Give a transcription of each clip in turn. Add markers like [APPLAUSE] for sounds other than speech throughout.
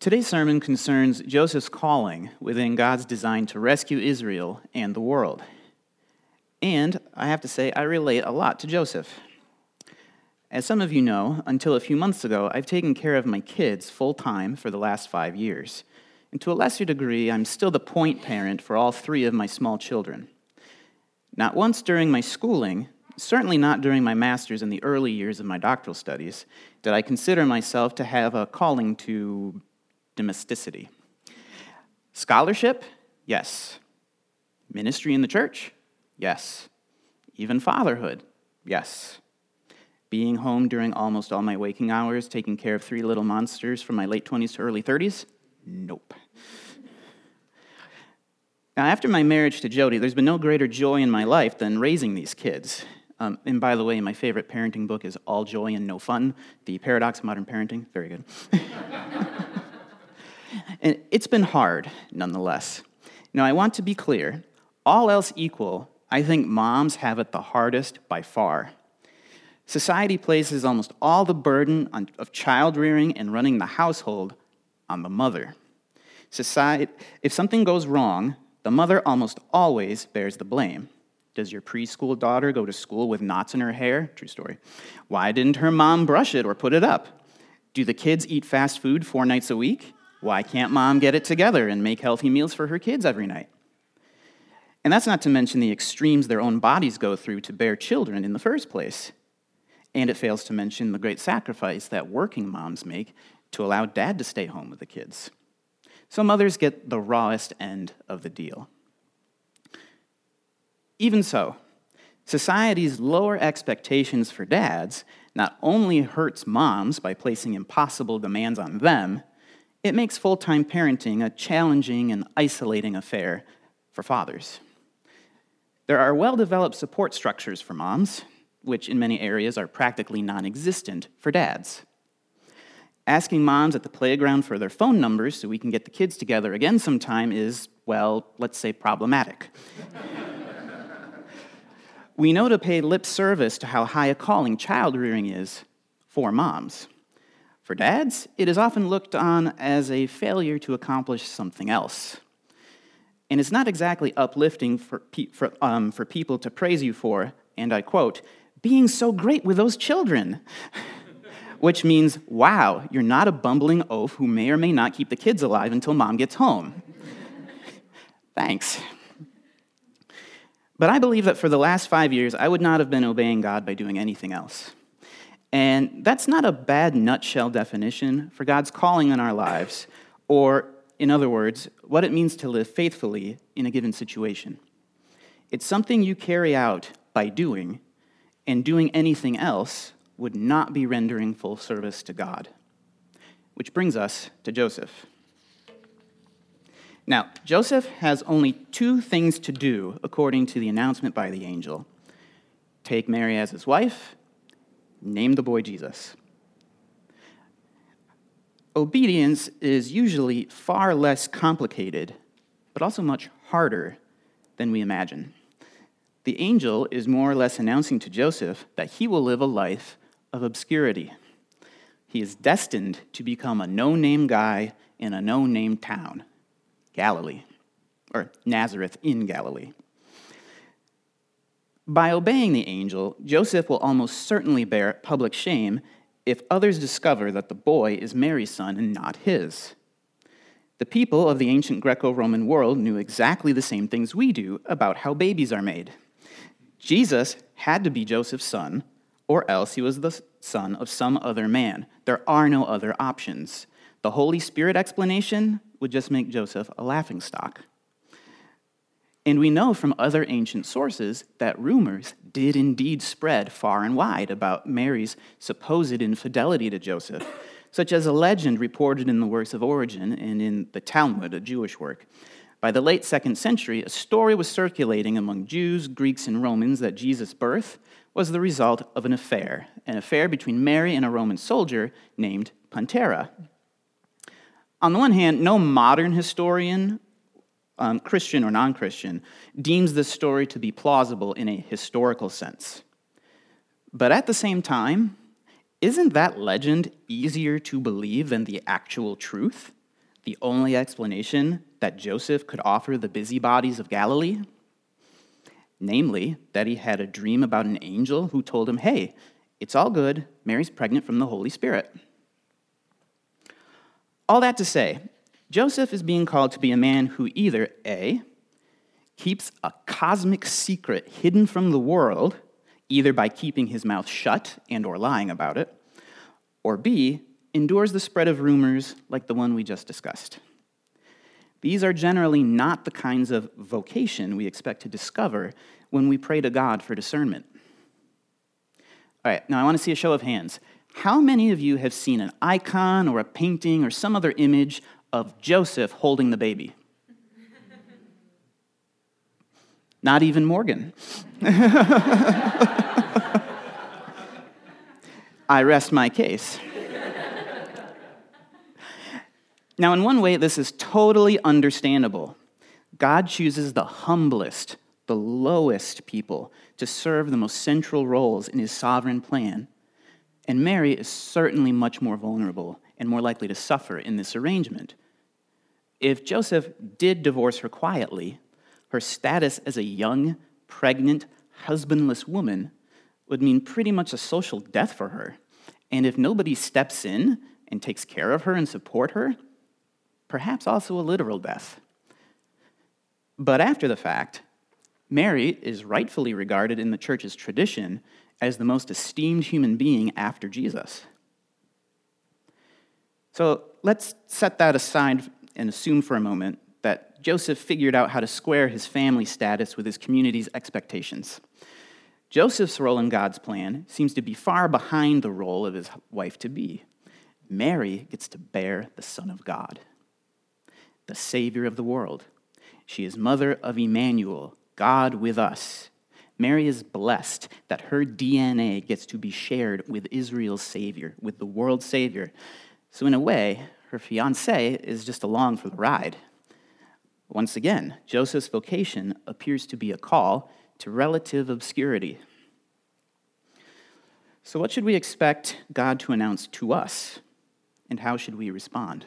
Today's sermon concerns Joseph's calling within God's design to rescue Israel and the world. And I have to say, I relate a lot to Joseph. As some of you know, until a few months ago, I've taken care of my kids full time for the last five years. And to a lesser degree, I'm still the point parent for all three of my small children. Not once during my schooling, certainly not during my master's and the early years of my doctoral studies, did I consider myself to have a calling to domesticity. Scholarship? Yes. Ministry in the church? Yes. Even fatherhood? Yes. Being home during almost all my waking hours, taking care of three little monsters from my late 20s to early 30s? Nope. Now, after my marriage to Jody, there's been no greater joy in my life than raising these kids. Um, and by the way, my favorite parenting book is All Joy and No Fun The Paradox of Modern Parenting. Very good. [LAUGHS] And it's been hard, nonetheless. Now, I want to be clear all else equal, I think moms have it the hardest by far. Society places almost all the burden on, of child rearing and running the household on the mother. Society, if something goes wrong, the mother almost always bears the blame. Does your preschool daughter go to school with knots in her hair? True story. Why didn't her mom brush it or put it up? Do the kids eat fast food four nights a week? Why can't mom get it together and make healthy meals for her kids every night? And that's not to mention the extremes their own bodies go through to bear children in the first place. And it fails to mention the great sacrifice that working moms make to allow dad to stay home with the kids. So mothers get the rawest end of the deal. Even so, society's lower expectations for dads not only hurts moms by placing impossible demands on them, it makes full time parenting a challenging and isolating affair for fathers. There are well developed support structures for moms, which in many areas are practically non existent for dads. Asking moms at the playground for their phone numbers so we can get the kids together again sometime is, well, let's say problematic. [LAUGHS] we know to pay lip service to how high a calling child rearing is for moms. For dads, it is often looked on as a failure to accomplish something else. And it's not exactly uplifting for, pe- for, um, for people to praise you for, and I quote, being so great with those children. [LAUGHS] Which means, wow, you're not a bumbling oaf who may or may not keep the kids alive until mom gets home. [LAUGHS] Thanks. But I believe that for the last five years, I would not have been obeying God by doing anything else. And that's not a bad nutshell definition for God's calling in our lives, or, in other words, what it means to live faithfully in a given situation. It's something you carry out by doing, and doing anything else would not be rendering full service to God. Which brings us to Joseph. Now, Joseph has only two things to do according to the announcement by the angel take Mary as his wife Name the boy Jesus. Obedience is usually far less complicated, but also much harder than we imagine. The angel is more or less announcing to Joseph that he will live a life of obscurity. He is destined to become a no name guy in a no name town, Galilee, or Nazareth in Galilee. By obeying the angel, Joseph will almost certainly bear public shame if others discover that the boy is Mary's son and not his. The people of the ancient Greco Roman world knew exactly the same things we do about how babies are made. Jesus had to be Joseph's son, or else he was the son of some other man. There are no other options. The Holy Spirit explanation would just make Joseph a laughingstock. And we know from other ancient sources that rumors did indeed spread far and wide about Mary's supposed infidelity to Joseph, such as a legend reported in the works of Origen and in the Talmud, a Jewish work. By the late second century, a story was circulating among Jews, Greeks, and Romans that Jesus' birth was the result of an affair, an affair between Mary and a Roman soldier named Pantera. On the one hand, no modern historian um, Christian or non Christian, deems this story to be plausible in a historical sense. But at the same time, isn't that legend easier to believe than the actual truth? The only explanation that Joseph could offer the busybodies of Galilee? Namely, that he had a dream about an angel who told him, hey, it's all good, Mary's pregnant from the Holy Spirit. All that to say, Joseph is being called to be a man who either A, keeps a cosmic secret hidden from the world, either by keeping his mouth shut and or lying about it, or B, endures the spread of rumors like the one we just discussed. These are generally not the kinds of vocation we expect to discover when we pray to God for discernment. All right, now I want to see a show of hands. How many of you have seen an icon or a painting or some other image of Joseph holding the baby? [LAUGHS] Not even Morgan. [LAUGHS] I rest my case. now, in one way, this is totally understandable. God chooses the humblest, the lowest people to serve the most central roles in his sovereign plan. And Mary is certainly much more vulnerable and more likely to suffer in this arrangement. If Joseph did divorce her quietly, her status as a young, pregnant, husbandless woman would mean pretty much a social death for her. And if nobody steps in and takes care of her and support her, perhaps also a literal death. But after the fact, Mary is rightfully regarded in the church's tradition as the most esteemed human being after Jesus. So let's set that aside and assume for a moment that Joseph figured out how to square his family status with his community's expectations. Joseph's role in God's plan seems to be far behind the role of his wife to be. Mary gets to bear the Son of God, the Savior of the world. She is mother of Emmanuel, God with us. Mary is blessed that her DNA gets to be shared with Israel's Savior, with the world's Savior. So, in a way, her fiance is just along for the ride. Once again, Joseph's vocation appears to be a call to relative obscurity. So, what should we expect God to announce to us, and how should we respond?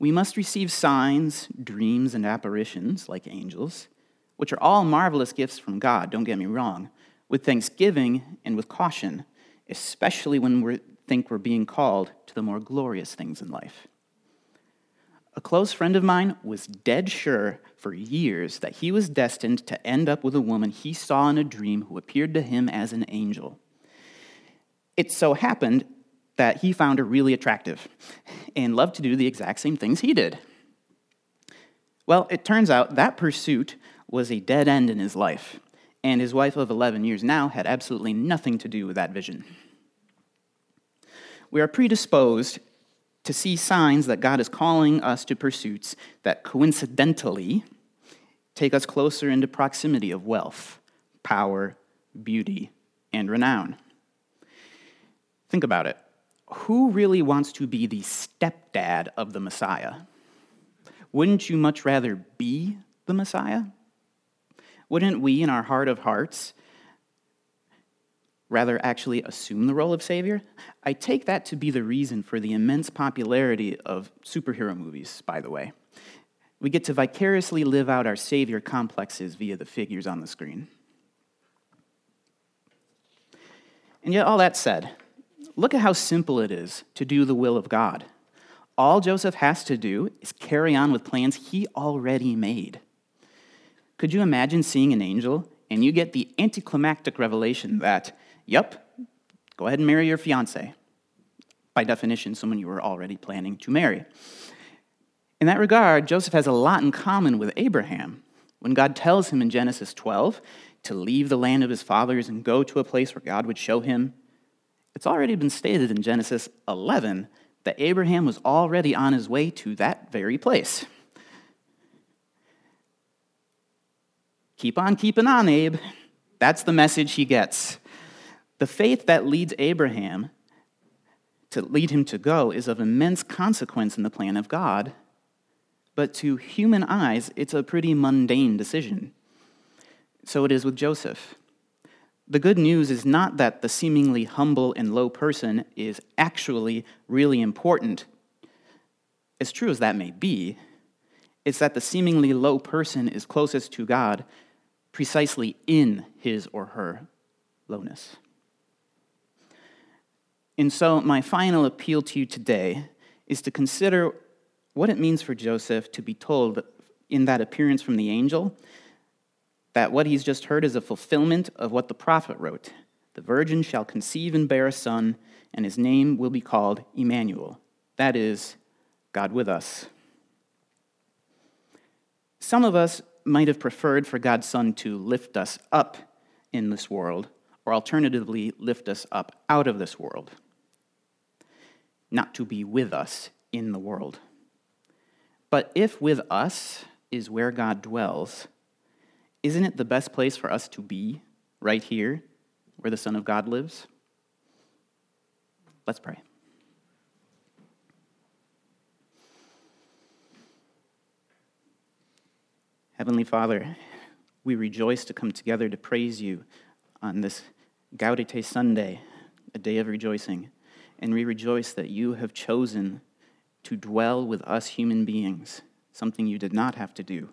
We must receive signs, dreams, and apparitions like angels, which are all marvelous gifts from God, don't get me wrong, with thanksgiving and with caution, especially when we think we're being called to the more glorious things in life. A close friend of mine was dead sure for years that he was destined to end up with a woman he saw in a dream who appeared to him as an angel. It so happened that he found her really attractive and loved to do the exact same things he did. Well, it turns out that pursuit was a dead end in his life, and his wife of 11 years now had absolutely nothing to do with that vision. We are predisposed to see signs that God is calling us to pursuits that coincidentally take us closer into proximity of wealth, power, beauty, and renown. Think about it. Who really wants to be the stepdad of the Messiah? Wouldn't you much rather be the Messiah? Wouldn't we, in our heart of hearts, rather actually assume the role of Savior. I take that to be the reason for the immense popularity of superhero movies, by the way. We get to vicariously live out our Savior complexes via the figures on the screen. And yet, all that said, look at how simple it is to do the will of God. All Joseph has to do is carry on with plans he already made. Could you imagine seeing an angel and you get the anticlimactic revelation that Yep, go ahead and marry your fiance. By definition, someone you were already planning to marry. In that regard, Joseph has a lot in common with Abraham. When God tells him in Genesis 12 to leave the land of his fathers and go to a place where God would show him, it's already been stated in Genesis 11 that Abraham was already on his way to that very place. Keep on keeping on, Abe. That's the message he gets. The faith that leads Abraham to lead him to go is of immense consequence in the plan of God, but to human eyes, it's a pretty mundane decision. So it is with Joseph. The good news is not that the seemingly humble and low person is actually really important. as true as that may be, it's that the seemingly low person is closest to God precisely in his or her lowness. And so, my final appeal to you today is to consider what it means for Joseph to be told in that appearance from the angel that what he's just heard is a fulfillment of what the prophet wrote The virgin shall conceive and bear a son, and his name will be called Emmanuel. That is, God with us. Some of us might have preferred for God's Son to lift us up in this world, or alternatively, lift us up out of this world, not to be with us in the world. But if with us is where God dwells, isn't it the best place for us to be right here where the Son of God lives? Let's pray. Heavenly Father, we rejoice to come together to praise you on this Gaudete Sunday, a day of rejoicing. And we rejoice that you have chosen to dwell with us human beings, something you did not have to do.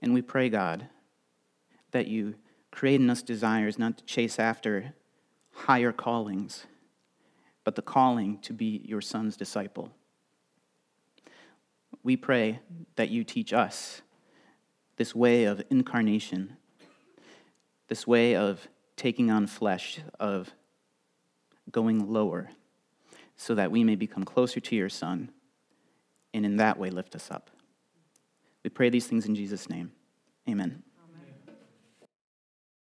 And we pray, God, that you create in us desires not to chase after higher callings, but the calling to be your son's disciple. We pray that you teach us this way of incarnation, this way of taking on flesh, of going lower, so that we may become closer to your Son, and in that way lift us up. We pray these things in Jesus' name. Amen.